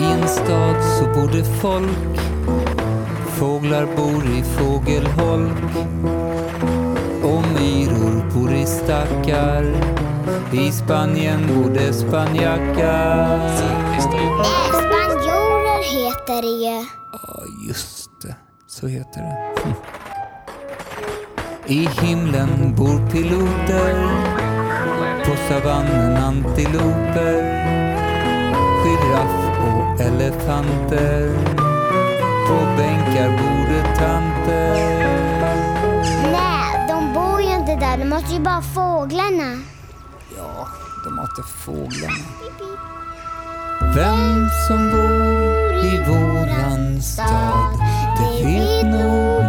I en stad så bor det folk Fåglar bor i fågelholk och myror bor i stackar I Spanien bor det spanjackar spanjorer heter det ju. Ja, just det. Så heter det. Hm. I himlen bor piloter På savannen antiloper Giraff och elefanter På bänkar bor det tanter Nej, de bor ju inte där. De måste ju bara fåglarna. Ja, de matar fåglarna. Vem som bor i våran stad, det vet nog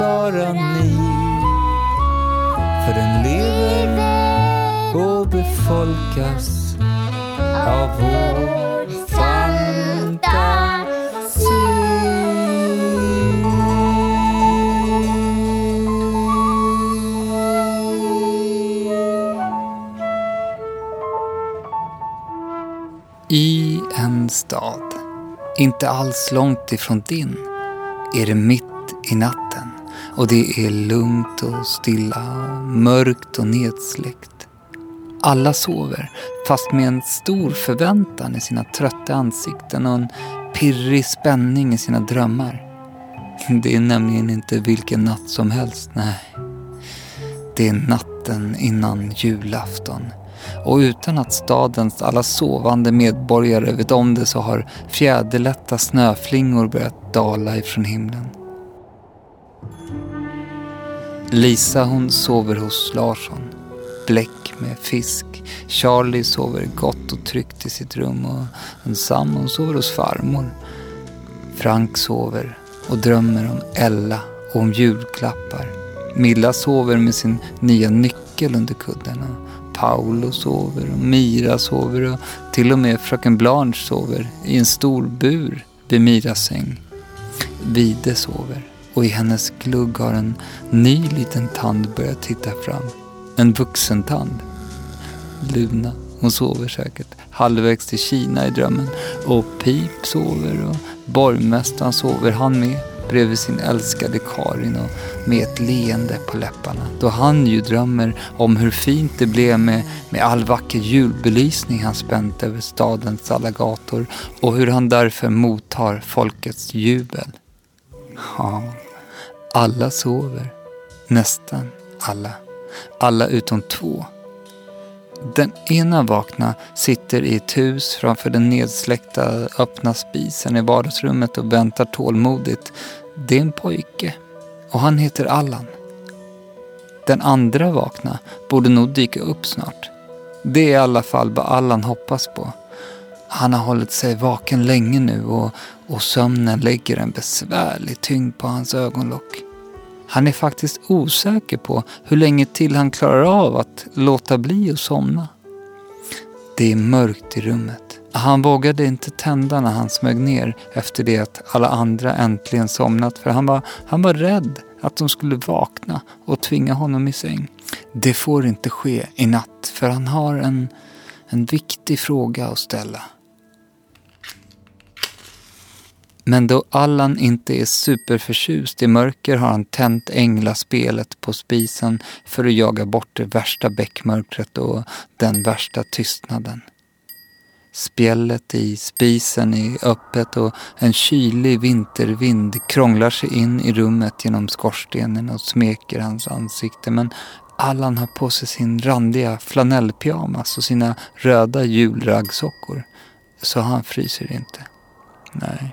bara ni. För den lever och befolkas av vår en stad, inte alls långt ifrån din, är det mitt i natten och det är lugnt och stilla, och mörkt och nedsläckt. Alla sover, fast med en stor förväntan i sina trötta ansikten och en pirrig spänning i sina drömmar. Det är nämligen inte vilken natt som helst, nej. Det är natten innan julafton. Och utan att stadens alla sovande medborgare vet om det så har fjäderlätta snöflingor börjat dala ifrån himlen. Lisa hon sover hos Larsson. Bläck med fisk. Charlie sover gott och tryggt i sitt rum och Sam hon sover hos farmor. Frank sover och drömmer om Ella och om julklappar. Milla sover med sin nya nyckel under kudden. Paolo sover och Mira sover och till och med fröken Blanche sover i en stor bur vid Miras säng. Vide sover och i hennes glugg har en ny liten tand börjat titta fram. En vuxentand. Luna, hon sover säkert halvvägs till Kina i drömmen. Och Pip sover och borgmästaren sover han med bredvid sin älskade Karin och med ett leende på läpparna. Då han ju drömmer om hur fint det blev med, med all vacker julbelysning han spänt över stadens alla gator och hur han därför mottar folkets jubel. Ja, alla sover. Nästan alla. Alla utom två. Den ena vakna sitter i ett hus framför den nedsläckta öppna spisen i vardagsrummet och väntar tålmodigt. Det är en pojke och han heter Allan. Den andra vakna borde nog dyka upp snart. Det är i alla fall vad Allan hoppas på. Han har hållit sig vaken länge nu och, och sömnen lägger en besvärlig tyngd på hans ögonlock. Han är faktiskt osäker på hur länge till han klarar av att låta bli att somna. Det är mörkt i rummet. Han vågade inte tända när han smög ner efter det att alla andra äntligen somnat för han var, han var rädd att de skulle vakna och tvinga honom i säng. Det får inte ske i natt för han har en, en viktig fråga att ställa. Men då Allan inte är superförtjust i mörker har han tänt änglaspelet på spisen för att jaga bort det värsta bäckmörkret och den värsta tystnaden. Spjället i spisen är öppet och en kylig vintervind krånglar sig in i rummet genom skorstenen och smeker hans ansikte. Men Allan har på sig sin randiga flanellpyjamas och sina röda julraggsockor. Så han fryser inte. Nej.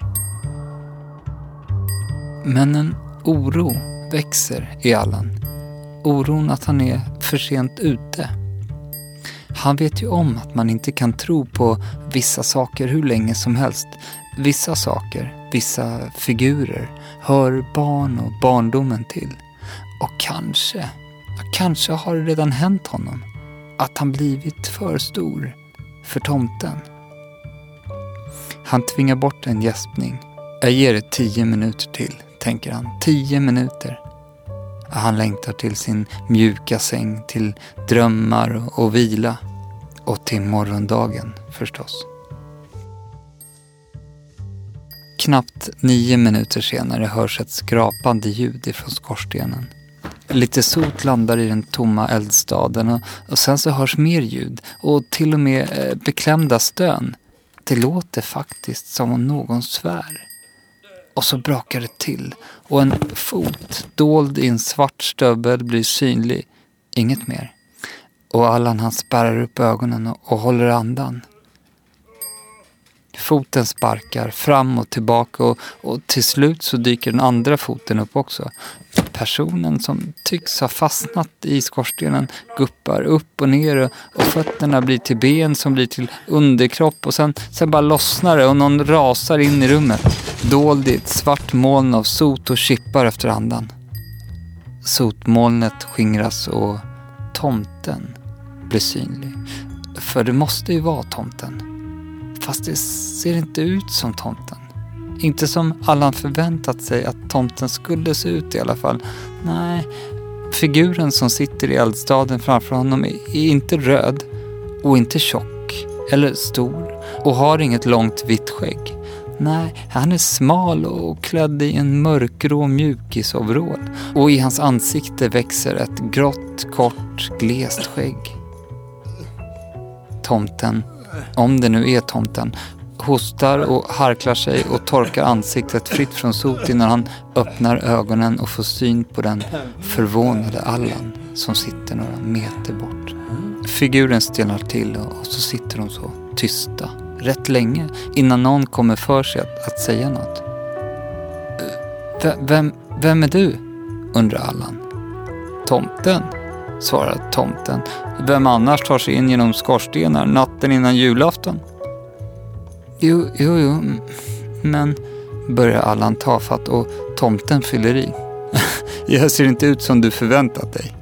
Men en oro växer i Allan. Oron att han är för sent ute. Han vet ju om att man inte kan tro på vissa saker hur länge som helst. Vissa saker, vissa figurer, hör barn och barndomen till. Och kanske, kanske har det redan hänt honom. Att han blivit för stor för tomten. Han tvingar bort en gäspning. Jag ger det tio minuter till, tänker han. Tio minuter. Han längtar till sin mjuka säng, till drömmar och vila. Och till morgondagen förstås. Knappt nio minuter senare hörs ett skrapande ljud ifrån skorstenen. Lite sot landar i den tomma eldstaden och, och sen så hörs mer ljud och till och med eh, beklämda stön. Det låter faktiskt som om någon svär. Och så brakar det till och en fot dold i en svart stövel blir synlig. Inget mer. Och Allan han spärrar upp ögonen och, och håller andan. Foten sparkar fram och tillbaka och, och till slut så dyker den andra foten upp också. Personen som tycks ha fastnat i skorstenen guppar upp och ner och, och fötterna blir till ben som blir till underkropp och sen, sen bara lossnar det och någon rasar in i rummet. Dold i ett svart moln av sot och chippar efter andan. Sotmolnet skingras och tomten blir synlig. För det måste ju vara tomten. Fast det ser inte ut som tomten. Inte som Allan förväntat sig att tomten skulle se ut i alla fall. Nej, figuren som sitter i eldstaden framför honom är inte röd och inte tjock eller stor och har inget långt vitt skägg. Nej, han är smal och klädd i en mörkgrå mjukisoverall och i hans ansikte växer ett grått, kort, glest skägg. Tomten om det nu är tomten, hostar och harklar sig och torkar ansiktet fritt från sot innan han öppnar ögonen och får syn på den förvånade Allan som sitter några meter bort. Figuren stelnar till och så sitter de så tysta rätt länge innan någon kommer för sig att, att säga något. V vem, vem är du? undrar Allan. Tomten, svarar tomten. Vem annars tar sig in genom skorstenar natten innan julafton? Jo, jo, jo, men börjar Allan tafatt och tomten fyller i. Jag ser inte ut som du förväntat dig,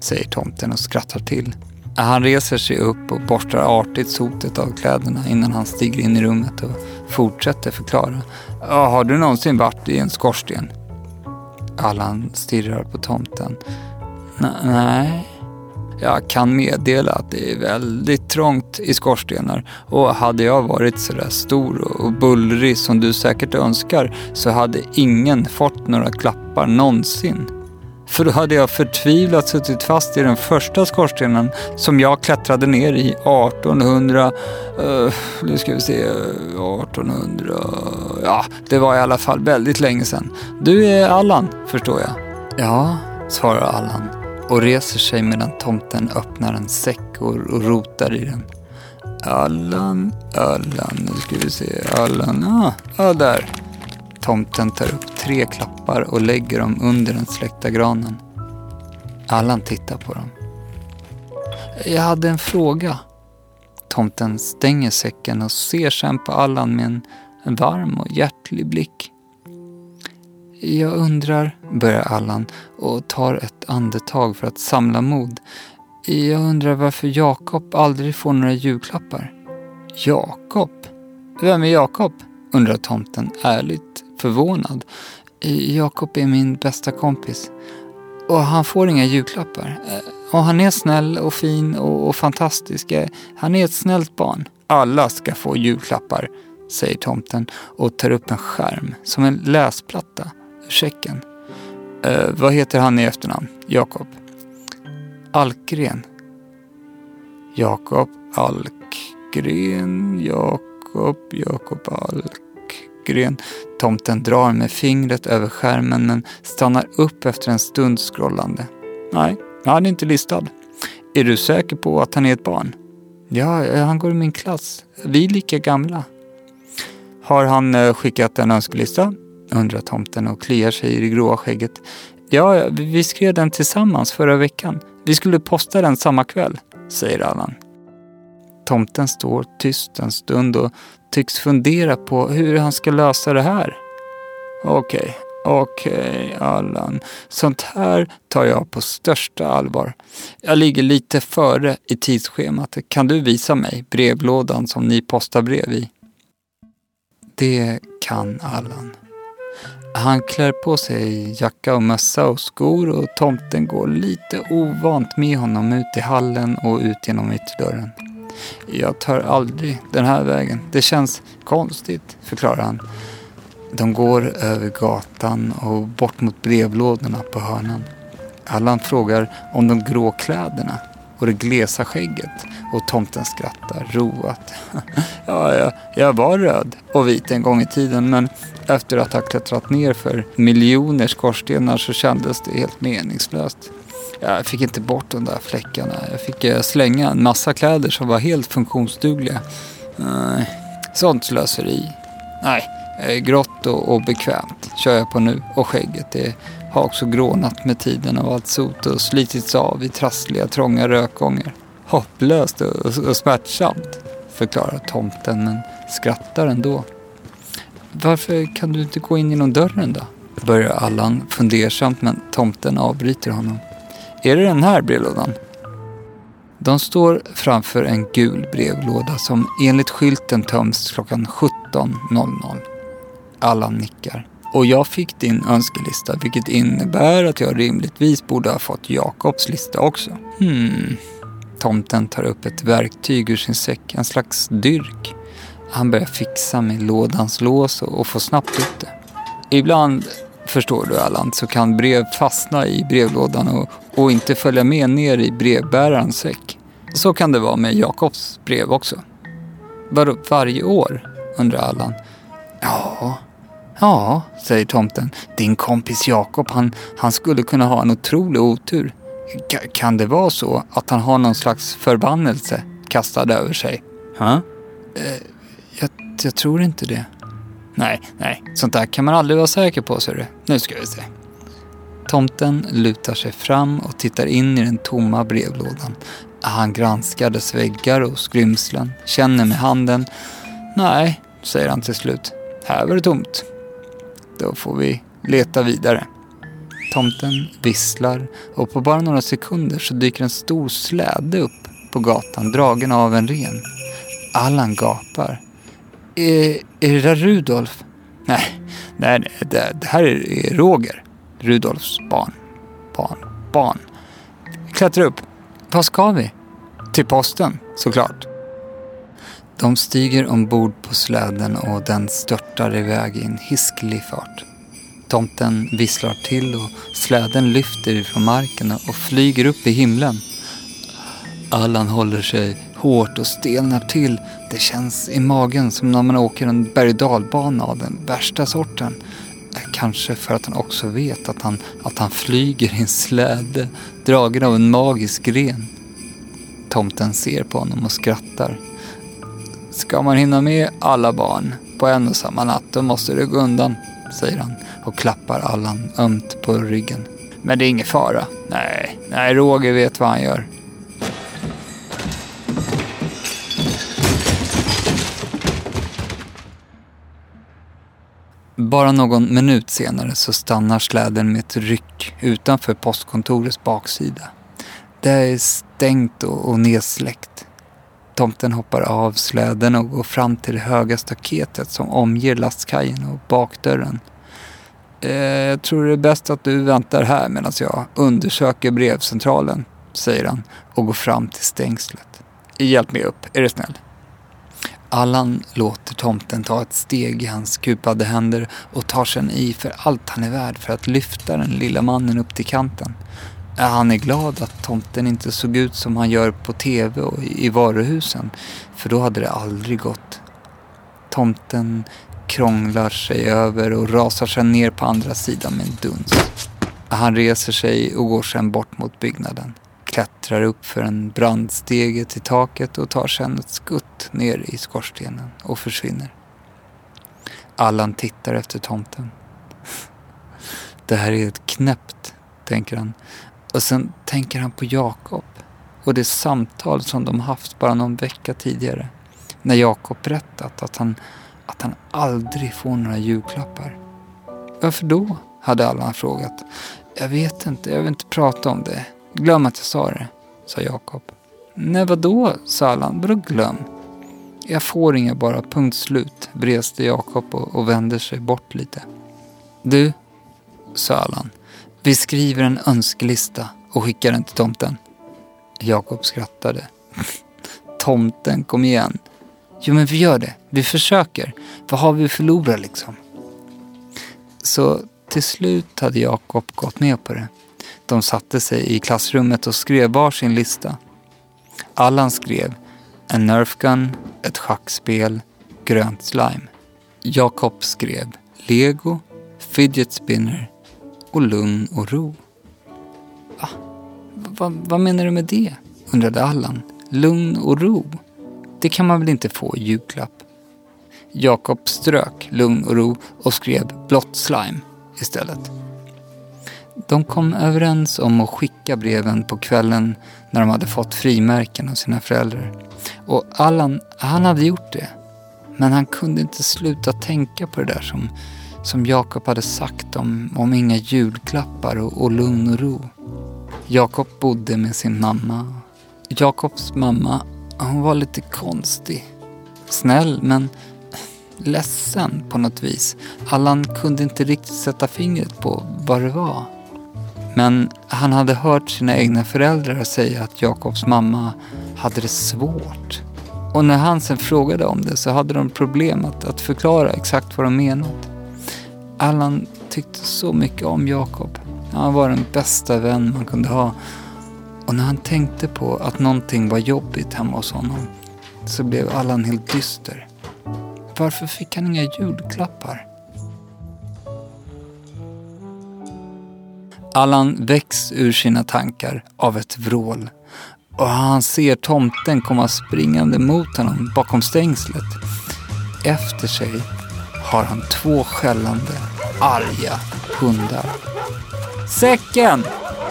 säger tomten och skrattar till. Han reser sig upp och borstar artigt sotet av kläderna innan han stiger in i rummet och fortsätter förklara. Har du någonsin varit i en skorsten? Allan stirrar på tomten. Nej. Jag kan meddela att det är väldigt trångt i skorstenar och hade jag varit sådär stor och bullrig som du säkert önskar så hade ingen fått några klappar någonsin. För då hade jag förtvivlat suttit fast i den första skorstenen som jag klättrade ner i 1800... Uh, nu ska vi se... 1800... Ja, det var i alla fall väldigt länge sedan. Du är Allan, förstår jag. Ja, svarar Allan och reser sig medan tomten öppnar en säck och, och rotar i den. Allan, Allan, nu ska vi se, Allan, ah, ah där. Tomten tar upp tre klappar och lägger dem under den släckta granen. Allan tittar på dem. Jag hade en fråga. Tomten stänger säcken och ser sen på Allan med en varm och hjärtlig blick. Jag undrar, börjar Allan och tar ett andetag för att samla mod. Jag undrar varför Jakob aldrig får några julklappar. Jakob? Vem är Jakob? undrar tomten ärligt förvånad. Jakob är min bästa kompis. Och han får inga julklappar. Eh, och han är snäll och fin och, och fantastisk. Eh, han är ett snällt barn. Alla ska få julklappar, säger tomten och tar upp en skärm som en läsplatta checken. Eh, vad heter han i efternamn? Jakob. Alkgren. Jakob Alkgren, Jakob, Jakob Alkgren. Tomten drar med fingret över skärmen men stannar upp efter en stund scrollande. Nej, han är inte listad. Är du säker på att han är ett barn? Ja, eh, han går i min klass. Vi är lika gamla. Har han eh, skickat en önskelista? Undrar tomten och kliar sig i det gråa skägget. Ja, vi skrev den tillsammans förra veckan. Vi skulle posta den samma kväll, säger Allan. Tomten står tyst en stund och tycks fundera på hur han ska lösa det här. Okej, okay, okej okay, Allan. Sånt här tar jag på största allvar. Jag ligger lite före i tidsschemat. Kan du visa mig brevlådan som ni postar brev i? Det kan Allan. Han klär på sig jacka och mössa och skor och tomten går lite ovant med honom ut i hallen och ut genom ytterdörren. Jag tar aldrig den här vägen. Det känns konstigt, förklarar han. De går över gatan och bort mot brevlådorna på hörnan. Allan frågar om de grå kläderna och det glesa skägget och tomten skrattar roat. ja, jag, jag var röd och vit en gång i tiden men efter att ha klättrat ner för miljoner skorstenar så kändes det helt meningslöst. Jag fick inte bort de där fläckarna. Jag fick eh, slänga en massa kläder som var helt funktionsdugliga. sånt slöseri. Nej, eh, grått och, och bekvämt kör jag på nu. Och skägget det har också grånat med tiden av allt sot och slitits av i trassliga trånga rökgångar. Hopplöst och, och, och smärtsamt, förklarar tomten men skrattar ändå. Varför kan du inte gå in genom dörren då? Börjar Allan fundersamt men tomten avbryter honom. Är det den här brevlådan? De står framför en gul brevlåda som enligt skylten töms klockan 17.00. Allan nickar. Och jag fick din önskelista vilket innebär att jag rimligtvis borde ha fått Jakobs lista också. Hmm. Tomten tar upp ett verktyg ur sin säck, en slags dyrk. Han börjar fixa med lådans lås och får snabbt ut det. Ibland, förstår du Allan, så kan brev fastna i brevlådan och, och inte följa med ner i brevbärarens säck. Så kan det vara med Jakobs brev också. Vadå, varje år? undrar Allan. Ja, Ja, säger tomten. Din kompis Jakob, han, han skulle kunna ha en otrolig otur. K kan det vara så att han har någon slags förbannelse kastad över sig? Huh? Eh, jag, jag, tror inte det. Nej, nej, sånt där kan man aldrig vara säker på, ser du. Nu ska vi se. Tomten lutar sig fram och tittar in i den tomma brevlådan. Han granskar dess väggar och skrymslen, känner med handen. Nej, säger han till slut. Här var det tomt. Då får vi leta vidare. Tomten visslar och på bara några sekunder så dyker en stor släde upp på gatan dragen av en ren. Allan gapar. Är, är det där Rudolf? Nej, nej det, det här är Roger. Rudolfs barn. Barn. Barn. Klättra upp. Vad ska vi? Till posten, såklart. De stiger ombord på släden och den störtar iväg i en hisklig fart. Tomten visslar till och släden lyfter ifrån marken och flyger upp i himlen. Allan håller sig hårt och stelnar till. Det känns i magen som när man åker en berg dalbana av den värsta sorten. Kanske för att han också vet att han, att han flyger i en släde dragen av en magisk gren. Tomten ser på honom och skrattar. Ska man hinna med alla barn på en och samma natt då måste det gå undan, säger han och klappar Allan ömt på ryggen. Men det är ingen fara. Nej, nej, Roger vet vad han gör. Bara någon minut senare så stannar släden med ett ryck utanför postkontorets baksida. Det är stängt och nedsläckt. Tomten hoppar av släden och går fram till det höga staketet som omger lastkajen och bakdörren. Eh, jag tror det är bäst att du väntar här medan jag undersöker brevcentralen, säger han och går fram till stängslet. Hjälp mig upp, är du snäll? Allan låter tomten ta ett steg i hans kupade händer och tar sen i för allt han är värd för att lyfta den lilla mannen upp till kanten. Han är glad att tomten inte såg ut som han gör på tv och i varuhusen. För då hade det aldrig gått. Tomten krånglar sig över och rasar sig ner på andra sidan med en duns. Han reser sig och går sedan bort mot byggnaden. Klättrar upp för en brandstege till taket och tar sedan ett skutt ner i skorstenen och försvinner. Allan tittar efter tomten. Det här är ett knäppt, tänker han. Och sen tänker han på Jakob och det samtal som de haft bara någon vecka tidigare. När Jakob berättat att han, att han aldrig får några julklappar. Varför då? hade Allan frågat. Jag vet inte, jag vill inte prata om det. Glöm att jag sa det, sa Jakob. Nej, vadå, sa Allan. Vadå glöm? Jag får inga bara, punkt slut, vreste Jakob och, och vände sig bort lite. Du, sa Allan. Vi skriver en önskelista och skickar den till tomten. Jakob skrattade. tomten, kom igen. Jo men vi gör det. Vi försöker. Vad har vi att förlora liksom? Så till slut hade Jakob gått med på det. De satte sig i klassrummet och skrev varsin lista. Allan skrev en nerfgun, ett schackspel, grönt slime. Jakob skrev lego, fidget spinner och lugn och ro. Va? Va, vad menar du med det? undrade Allan. Lugn och ro? Det kan man väl inte få i julklapp? Jakob strök lugn och ro och skrev blått slime istället. De kom överens om att skicka breven på kvällen när de hade fått frimärken av sina föräldrar. Och Allan, han hade gjort det. Men han kunde inte sluta tänka på det där som, som Jakob hade sagt om, om inga julklappar och, och lugn och ro. Jakob bodde med sin mamma. Jakobs mamma, hon var lite konstig. Snäll men ledsen på något vis. Allan kunde inte riktigt sätta fingret på vad det var. Men han hade hört sina egna föräldrar säga att Jakobs mamma hade det svårt. Och när han sen frågade om det så hade de problem att, att förklara exakt vad de menade. Allan tyckte så mycket om Jakob. Han var den bästa vän man kunde ha. Och när han tänkte på att någonting var jobbigt hemma hos honom så blev Allan helt dyster. Varför fick han inga julklappar? Allan väcks ur sina tankar av ett vrål och han ser tomten komma springande mot honom bakom stängslet. Efter sig har han två skällande, arga hundar. Säcken!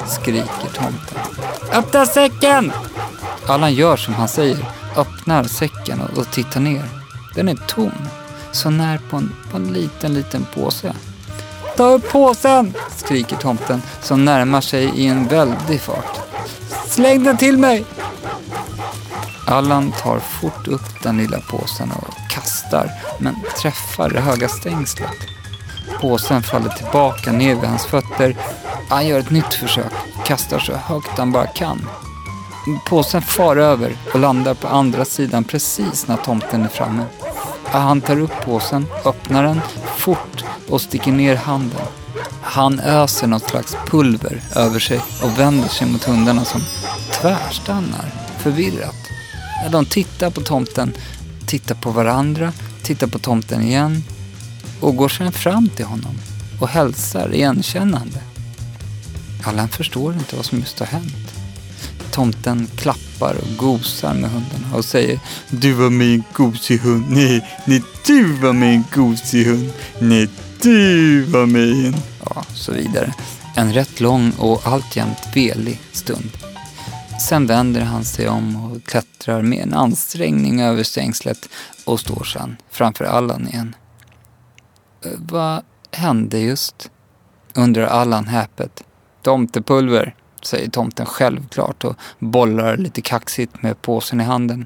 skriker tomten. Öppna säcken! Allan gör som han säger, öppnar säcken och tittar ner. Den är tom, så när på en, på en liten, liten påse. Ta upp påsen! skriker tomten som närmar sig i en väldig fart. Släng den till mig! Allan tar fort upp den lilla påsen och kastar, men träffar det höga stängslet. Påsen faller tillbaka ner vid hans fötter. Han gör ett nytt försök, kastar så högt han bara kan. Påsen far över och landar på andra sidan precis när tomten är framme. Han tar upp påsen, öppnar den fort och sticker ner handen. Han öser något slags pulver över sig och vänder sig mot hundarna som tvärstannar förvirrat. De tittar på tomten, tittar på varandra, tittar på tomten igen och går sedan fram till honom och hälsar igenkännande. Allan förstår inte vad som just har hänt. Tomten klappar och gosar med hundarna och säger Du var min gosig hund. Nej, nej, du var min gosig hund. Nej, du var min. Ja, så vidare. En rätt lång och alltjämt velig stund. Sen vänder han sig om och klättrar med en ansträngning över stängslet och står sedan framför Allan igen. Eh, vad hände just? undrar Allan häpet. Tomtepulver, säger tomten självklart och bollar lite kaxigt med påsen i handen.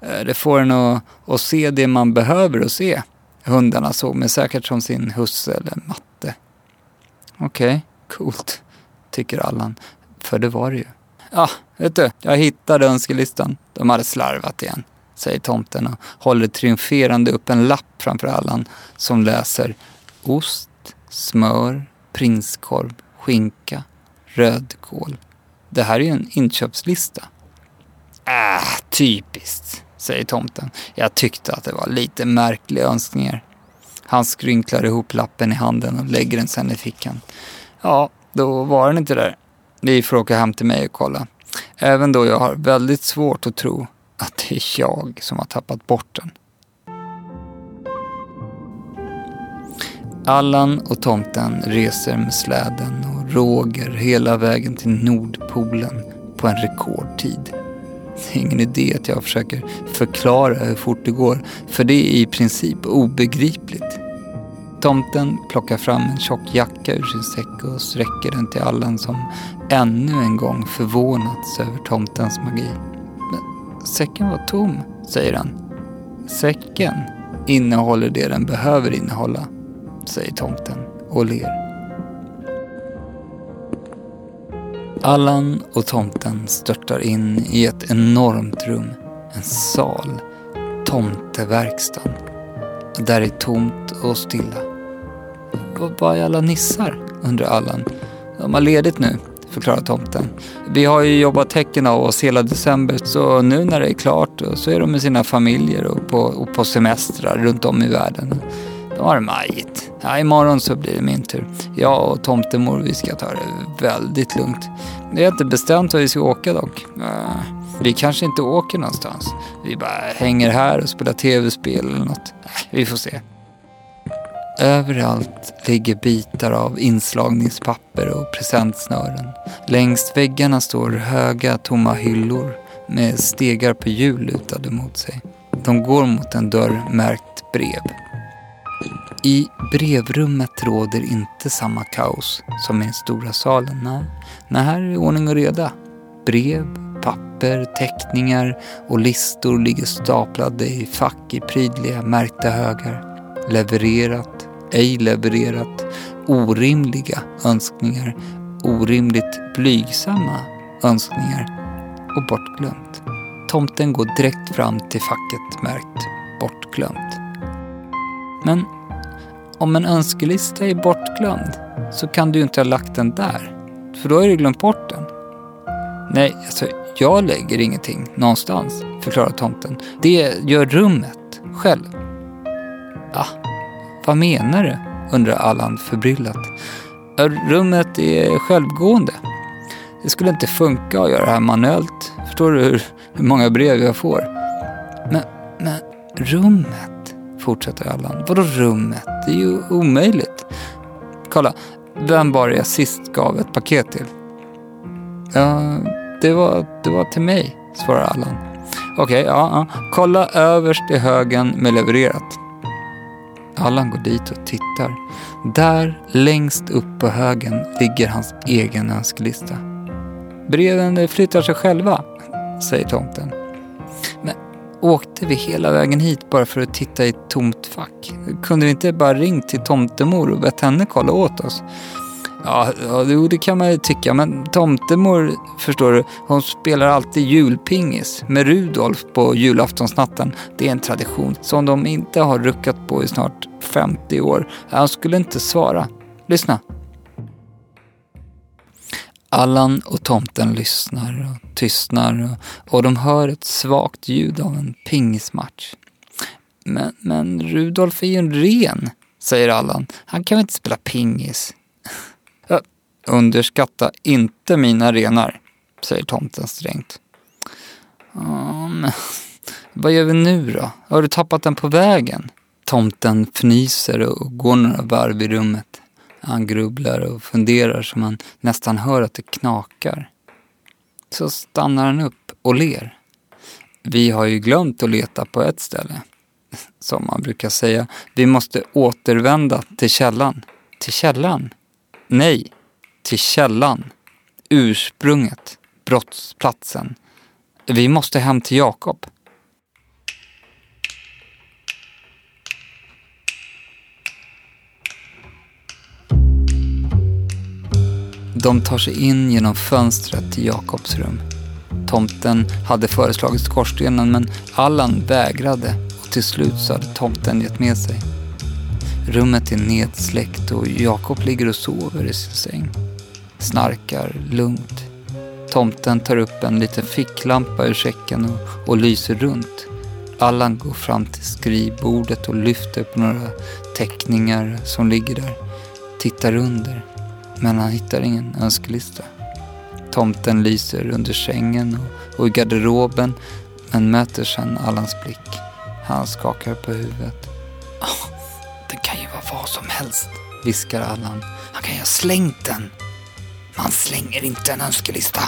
Eh, det får en att, att se det man behöver att se. Hundarna såg mig säkert som sin husse eller matte. Okej, okay, coolt, tycker Allan. För det var det ju. Ja, vet du, jag hittade önskelistan. De hade slarvat igen, säger tomten och håller triumferande upp en lapp framför Allan som läser ost, smör, prinskorv, skinka, rödkål. Det här är ju en inköpslista. Äh, typiskt, säger tomten. Jag tyckte att det var lite märkliga önskningar. Han skrynklar ihop lappen i handen och lägger den sen i fickan. Ja, då var den inte där. Vi får åka hem till mig och kolla. Även då jag har väldigt svårt att tro att det är jag som har tappat bort den. Allan och tomten reser med släden och Roger hela vägen till Nordpolen på en rekordtid. Det är ingen idé att jag försöker förklara hur fort det går, för det är i princip obegripligt. Tomten plockar fram en tjock jacka ur sin säck och sträcker den till Allan som ännu en gång förvånats över tomtens magi. Men säcken var tom, säger han. Säcken innehåller det den behöver innehålla, säger tomten och ler. Allan och tomten störtar in i ett enormt rum, en sal, tomteverkstan. Där är tomt och stilla. Vad är alla nissar? undrar Allan. De har ledigt nu, förklarar tomten. Vi har ju jobbat häcken av oss hela december så nu när det är klart så är de med sina familjer och på, och på semestrar runt om i världen. De har det majigt. Ja, imorgon så blir det min tur. Jag och tomtemor vi ska ta det väldigt lugnt. Det är inte bestämt var vi ska åka dock. Vi kanske inte åker någonstans. Vi bara hänger här och spelar tv-spel eller något. Vi får se. Överallt ligger bitar av inslagningspapper och presentsnören. Längs väggarna står höga tomma hyllor med stegar på hjul lutade mot sig. De går mot en dörr märkt brev. I brevrummet råder inte samma kaos som i den stora salen. Nej, Nej här är ordning och reda. Brev, papper, teckningar och listor ligger staplade i fack i prydliga märkta högar. Levererat, ej levererat, orimliga önskningar, orimligt blygsamma önskningar och bortglömt. Tomten går direkt fram till facket märkt bortglömt. Men om en önskelista är bortglömd så kan du ju inte ha lagt den där. För då har du glömt bort den. Nej, alltså jag lägger ingenting någonstans, förklarar tomten. Det gör rummet själv. Ah, vad menar du? undrar Allan förbryllat. Rummet är självgående. Det skulle inte funka att göra det här manuellt. Förstår du hur, hur många brev jag får? Men, men rummet, fortsätter Allan. Vadå rummet? Det är ju omöjligt. Kolla, vem var det jag sist gav ett paket till? Ja, det var, det var till mig, svarar Allan. Okej, okay, ja, ja. Kolla överst i högen med levererat. Allan går dit och tittar. Där, längst upp på högen, ligger hans egen önskelista. Breven flyttar sig själva, säger tomten. Men åkte vi hela vägen hit bara för att titta i ett tomt fack? Kunde vi inte bara ringt till tomtemor och bett henne kolla åt oss? Ja, ja det kan man ju tycka. Men tomtemor, förstår du, hon spelar alltid julpingis med Rudolf på julaftonsnatten. Det är en tradition som de inte har ruckat på i snart 50 år. Han skulle inte svara. Lyssna. Allan och tomten lyssnar och tystnar och, och de hör ett svagt ljud av en pingismatch. Men, men Rudolf är ju en ren, säger Allan. Han kan väl inte spela pingis? Underskatta inte mina renar, säger tomten strängt. Um, vad gör vi nu då? Har du tappat den på vägen? Tomten fnyser och går några varv i rummet. Han grubblar och funderar så man nästan hör att det knakar. Så stannar han upp och ler. Vi har ju glömt att leta på ett ställe. Som man brukar säga, vi måste återvända till källan. Till källan? Nej, till källan, ursprunget, brottsplatsen. Vi måste hem till Jakob. De tar sig in genom fönstret till Jakobs rum. Tomten hade föreslagit skorstenen men Allan vägrade och till slut så hade tomten gett med sig. Rummet är nedsläckt och Jakob ligger och sover i sin säng snarkar lugnt. Tomten tar upp en liten ficklampa ur säcken och, och lyser runt. Allan går fram till skrivbordet och lyfter på några teckningar som ligger där. Tittar under, men han hittar ingen önskelista. Tomten lyser under sängen och, och i garderoben, men möter sedan Allans blick. Han skakar på huvudet. Oh, den kan ju vara vad som helst, viskar Allan. Han kan ju ha slängt den. Man slänger inte en önskelista,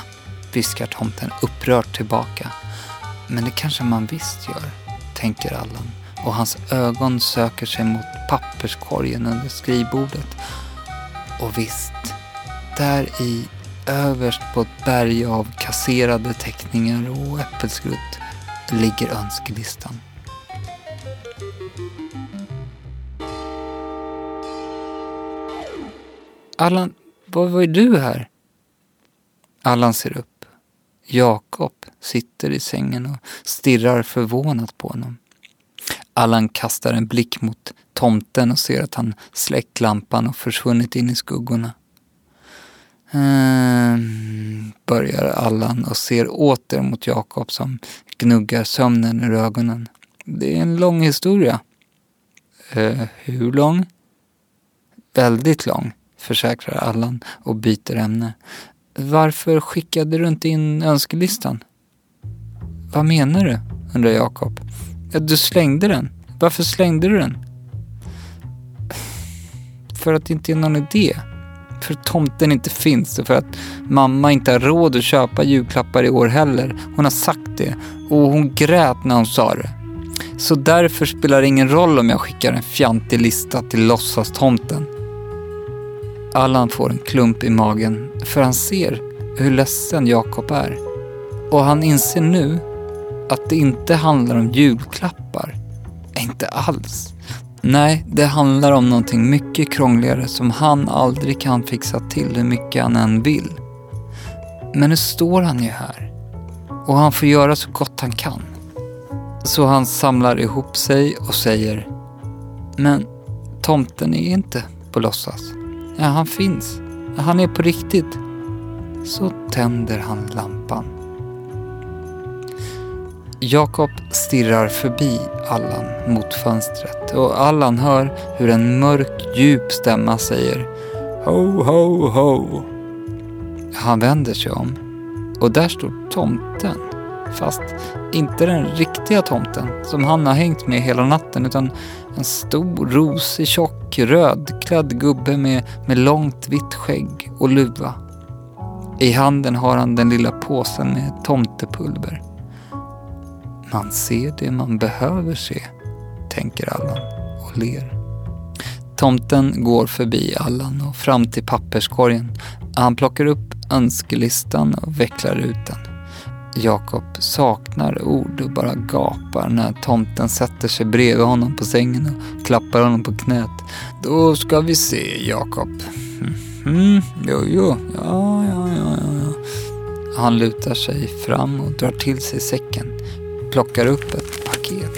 viskar tomten upprört tillbaka. Men det kanske man visst gör, tänker Allan och hans ögon söker sig mot papperskorgen under skrivbordet. Och visst, där i överst på ett berg av kasserade teckningar och äppelskrutt ligger önskelistan. Allan var var är du här? Allan ser upp. Jakob sitter i sängen och stirrar förvånat på honom. Allan kastar en blick mot tomten och ser att han släckt lampan och försvunnit in i skuggorna. Ehm, börjar Allan och ser åter mot Jakob som gnuggar sömnen ur ögonen. Det är en lång historia. Ehm, hur lång? Väldigt lång, försäkrar Allan och byter ämne. Varför skickade du inte in önskelistan? Vad menar du? undrar Jakob. Du slängde den. Varför slängde du den? För att det inte är någon idé. För att tomten inte finns och för att mamma inte har råd att köpa julklappar i år heller. Hon har sagt det och hon grät när hon sa det. Så därför spelar det ingen roll om jag skickar en fjantig lista till låtsastomten. Allan får en klump i magen för han ser hur ledsen Jakob är. Och han inser nu att det inte handlar om julklappar. Inte alls. Nej, det handlar om någonting mycket krångligare som han aldrig kan fixa till hur mycket han än vill. Men nu står han ju här. Och han får göra så gott han kan. Så han samlar ihop sig och säger Men tomten är inte på låtsas. Ja, han finns. Han är på riktigt. Så tänder han lampan. Jakob stirrar förbi Allan mot fönstret och Allan hör hur en mörk, djup stämma säger Ho, ho, ho. Han vänder sig om och där står tomten. Fast inte den riktiga tomten som han har hängt med hela natten utan en stor, rosig, tjock, rödklädd gubbe med, med långt vitt skägg och luva. I handen har han den lilla påsen med tomtepulver. Man ser det man behöver se, tänker Allan och ler. Tomten går förbi Allan och fram till papperskorgen. Han plockar upp önskelistan och vecklar ut den. Jakob saknar ord och bara gapar när tomten sätter sig bredvid honom på sängen och klappar honom på knät. Då ska vi se, Jakob. Mm, jo, jo, ja, ja, ja, ja. Han lutar sig fram och drar till sig säcken plockar upp ett paket.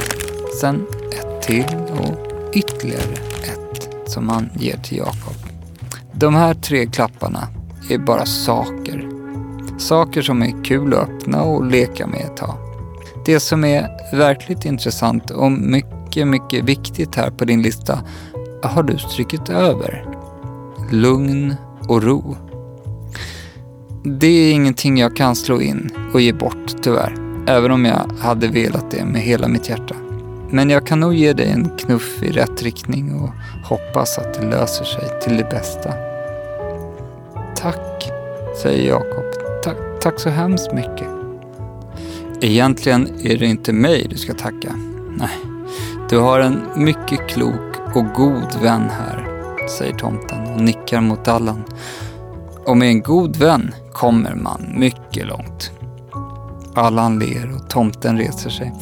Sen ett till och ytterligare ett som han ger till Jakob. De här tre klapparna är bara saker. Saker som är kul att öppna och leka med ett tag. Det som är verkligt intressant och mycket, mycket viktigt här på din lista har du strykit över. Lugn och ro. Det är ingenting jag kan slå in och ge bort tyvärr. Även om jag hade velat det med hela mitt hjärta. Men jag kan nog ge dig en knuff i rätt riktning och hoppas att det löser sig till det bästa. Tack, säger Jakob. Tack, så hemskt mycket. Egentligen är det inte mig du ska tacka. Nej, du har en mycket klok och god vän här, säger tomten och nickar mot Allan. Och med en god vän kommer man mycket långt. Allan ler och tomten reser sig.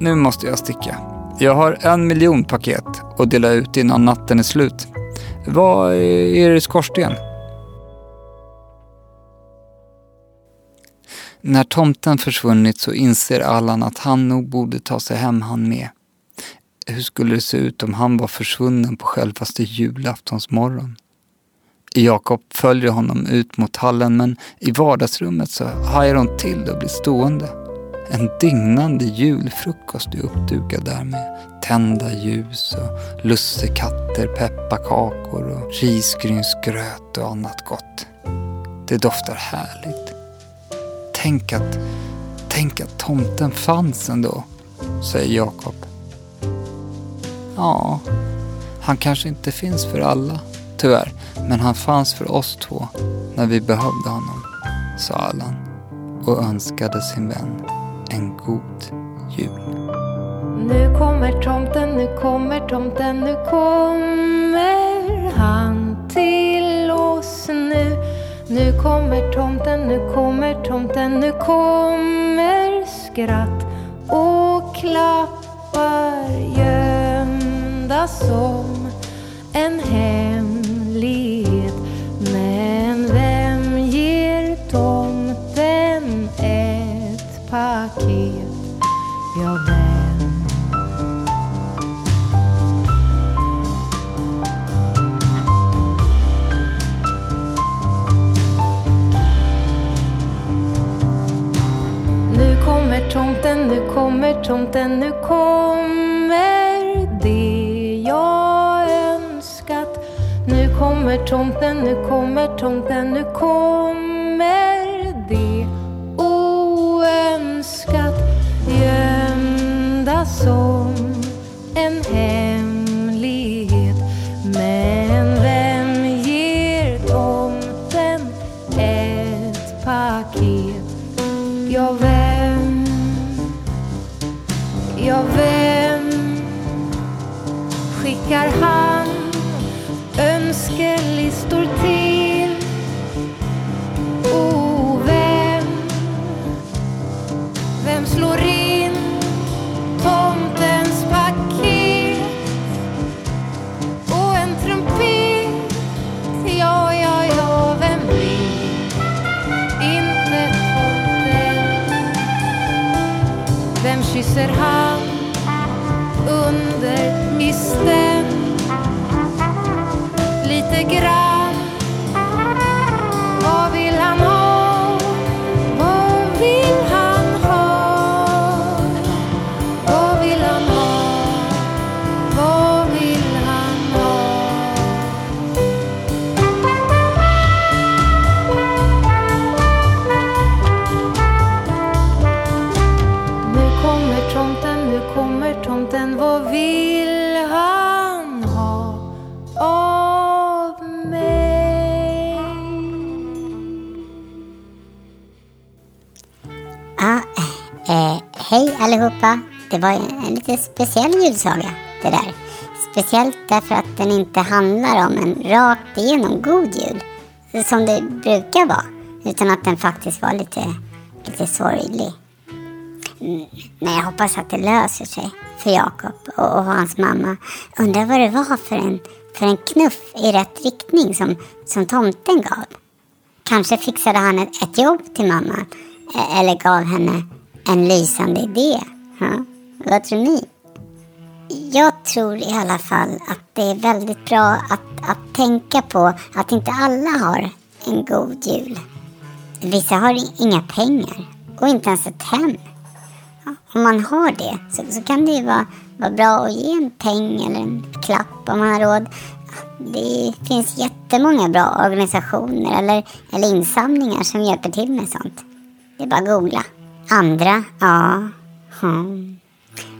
Nu måste jag sticka. Jag har en miljon paket att dela ut innan natten är slut. Vad är det i skorsten? När tomten försvunnit så inser Allan att han nog borde ta sig hem han med. Hur skulle det se ut om han var försvunnen på självaste julaftonsmorgon? Jakob följer honom ut mot hallen men i vardagsrummet så hajar hon till och blir stående. En dignande julfrukost är uppdukad där med tända ljus och lussekatter, pepparkakor och risgrynsgröt och annat gott. Det doftar härligt. Tänk att, tänk att tomten fanns ändå, säger Jakob. Ja, han kanske inte finns för alla, tyvärr. Men han fanns för oss två när vi behövde honom, sa Allan och önskade sin vän en god jul. Nu kommer tomten, nu kommer tomten, nu kommer han till oss nu. Nu kommer tomten, nu kommer tomten, nu kommer skratt och klappar gömda som en hem natten nu kommer det jag önskat. Nu kommer tomten, nu kommer tomten, nu kommer Lyser han under misten. Lite grann allihopa. Det var en lite speciell julsaga det där. Speciellt därför att den inte handlar om en rakt igenom god jul. Som det brukar vara. Utan att den faktiskt var lite, lite sorglig. Mm, men jag hoppas att det löser sig för Jakob och, och hans mamma. Undrar vad det var för en, för en knuff i rätt riktning som, som tomten gav. Kanske fixade han ett, ett jobb till mamma. E-, eller gav henne en lysande idé. Ja, vad tror ni? Jag tror i alla fall att det är väldigt bra att, att tänka på att inte alla har en god jul. Vissa har inga pengar och inte ens ett hem. Om man har det så, så kan det ju vara, vara bra att ge en peng eller en klapp om man har råd. Det finns jättemånga bra organisationer eller, eller insamlingar som hjälper till med sånt. Det är bara att googla. Andra, ja. Hmm.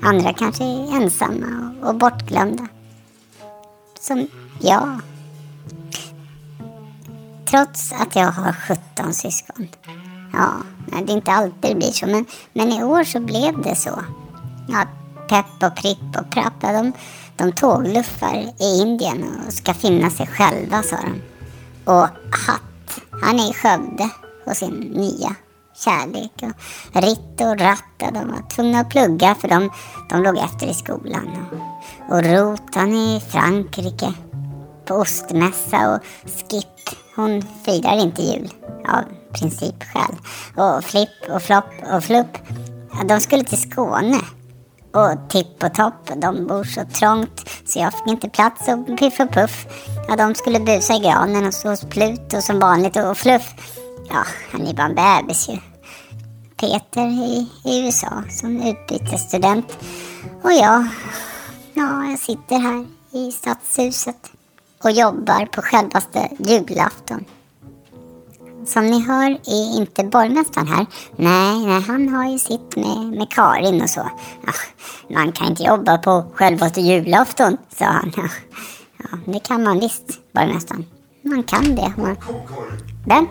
Andra kanske är ensamma och, och bortglömda. Som jag. Trots att jag har 17 syskon. Ja, det är inte alltid det blir så. Men, men i år så blev det så. Ja, Pepp och Pripp och Prapp, ja, de, de tågluffar i Indien och ska finna sig själva, sa de. Och Hatt, han är i Skövde hos sin nya kärlek. Och Ritt och Ratt, de var tvungna att plugga för de, de låg efter i skolan. Och, och Rot, han är i Frankrike på ostmässa och Skip, hon firar inte jul av principskäl. Och Flipp och Flopp och Flupp, de skulle till Skåne. Och Tipp och Topp, de bor så trångt så jag fick inte plats och Piff och Puff, ja de skulle busa i granen och så hos Pluto som vanligt och Fluff, ja han är bara en bebis ju. Peter i, i USA som utbytesstudent. Och jag, ja jag sitter här i stadshuset och jobbar på självaste julafton. Som ni hör är inte borgmästaren här. Nej, nej, han har ju sitt med, med Karin och så. Ja, man kan inte jobba på självaste julafton, sa han. Ja, ja, det kan man visst, borgmästaren. Man kan det. Man... Vem?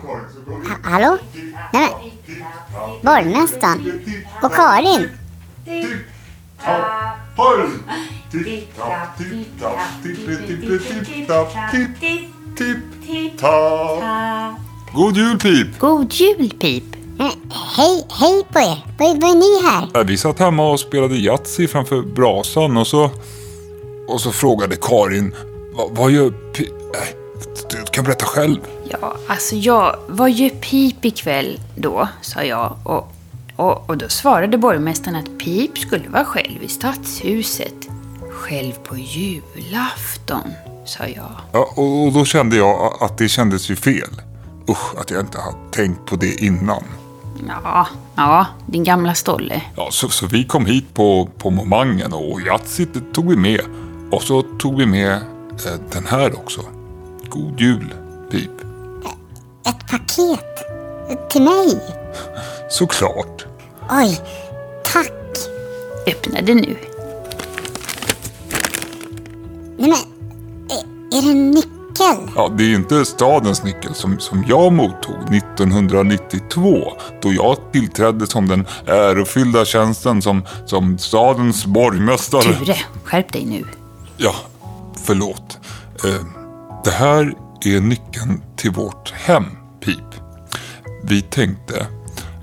Ha, hallå? Nej, men. Borgmästaren. Och Karin. God jul Pip! God jul, Pip! Eh, Hej, hej på er. Vad är ni här? Ja, Vi satt hemma och spelade Yatzy framför brasan och så... Och så frågade Karin, "Va- vad gör Pip? Du kan berätta själv. Ja, alltså jag, vad gör Pip ikväll då? sa jag. Och, och, och då svarade borgmästaren att Pip skulle vara själv i stadshuset. Själv på julafton, sa jag. Ja, och, och då kände jag att det kändes ju fel. Usch, att jag inte hade tänkt på det innan. Ja, ja, din gamla stolle. Ja, så, så vi kom hit på, på momangen och Yatzy tog vi med. Och så tog vi med eh, den här också. God jul, Pip. Ett paket. Till mig. Såklart. Oj, tack. Öppna det nu. Nej men, är, är det en nyckel? Ja, det är inte stadens nyckel som, som jag mottog 1992 då jag tillträdde som den ärofyllda tjänsten som, som stadens borgmästare. Ture, skärp dig nu. Ja, förlåt. Eh, det här är nyckeln till vårt hem, Pip. Vi tänkte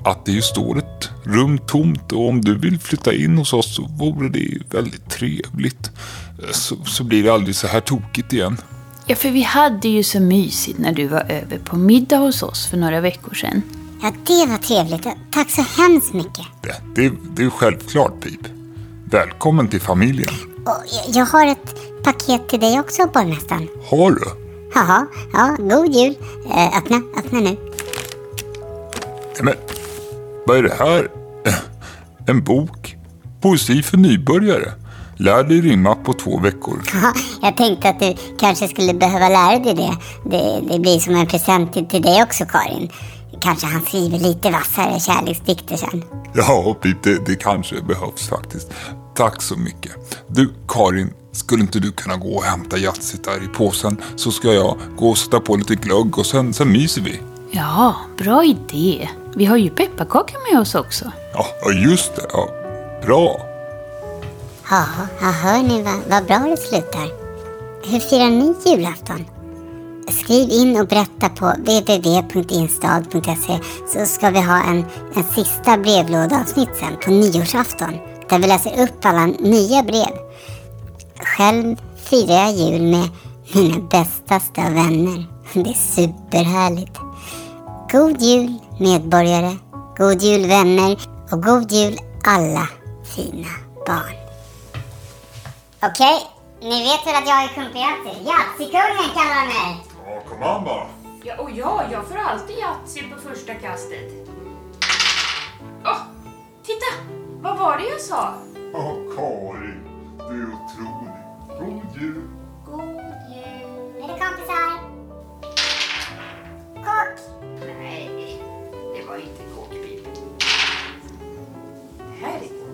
att det ju står ett rum tomt och om du vill flytta in hos oss så vore det väldigt trevligt. Så, så blir det aldrig så här tokigt igen. Ja, för vi hade ju så mysigt när du var över på middag hos oss för några veckor sedan. Ja, det var trevligt. Tack så hemskt mycket. Det, det, det är självklart, Pip. Välkommen till familjen. Och jag- jag har ett paket till dig också, borgmästaren. Har du? Jaha, ja, god jul. Eh, öppna, öppna nu. Men, vad är det här? En bok? Poesi för nybörjare? Lär dig rimma på två veckor. Ja, jag tänkte att du kanske skulle behöva lära dig det. Det, det blir som en present till, till dig också, Karin. Kanske han skriver lite vassare kärleksdikter sen. Ja, det, det kanske behövs faktiskt. Tack så mycket. Du, Karin, skulle inte du kunna gå och hämta Yatzyt där i påsen? Så ska jag gå och sätta på lite glögg och sen, sen myser vi. Ja, bra idé. Vi har ju pepparkakor med oss också. Ja, just det. Ja, bra. Ja, ja hör ni vad, vad bra det slutar? Hur firar ni julafton? Skriv in och berätta på www.instad.se så ska vi ha en, en sista brevlådaavsnitt sen på nyårsafton där vi läser upp alla nya brev. Själv firar jag jul med mina bästaste av vänner. Det är superhärligt. God jul medborgare, god jul vänner och god jul alla fina barn. Okej, ni vet väl att jag är Yatzy? Yatzykungen kallar mig. Ja, kom an bara. Ja, och ja, jag får alltid Yatzy på första kastet. Åh, titta! Vad var det jag sa? Ja, Karin, du är otrolig. Jul. God jul. Det kompisar? Kock. Nej, det var inte kåkpip. Det här är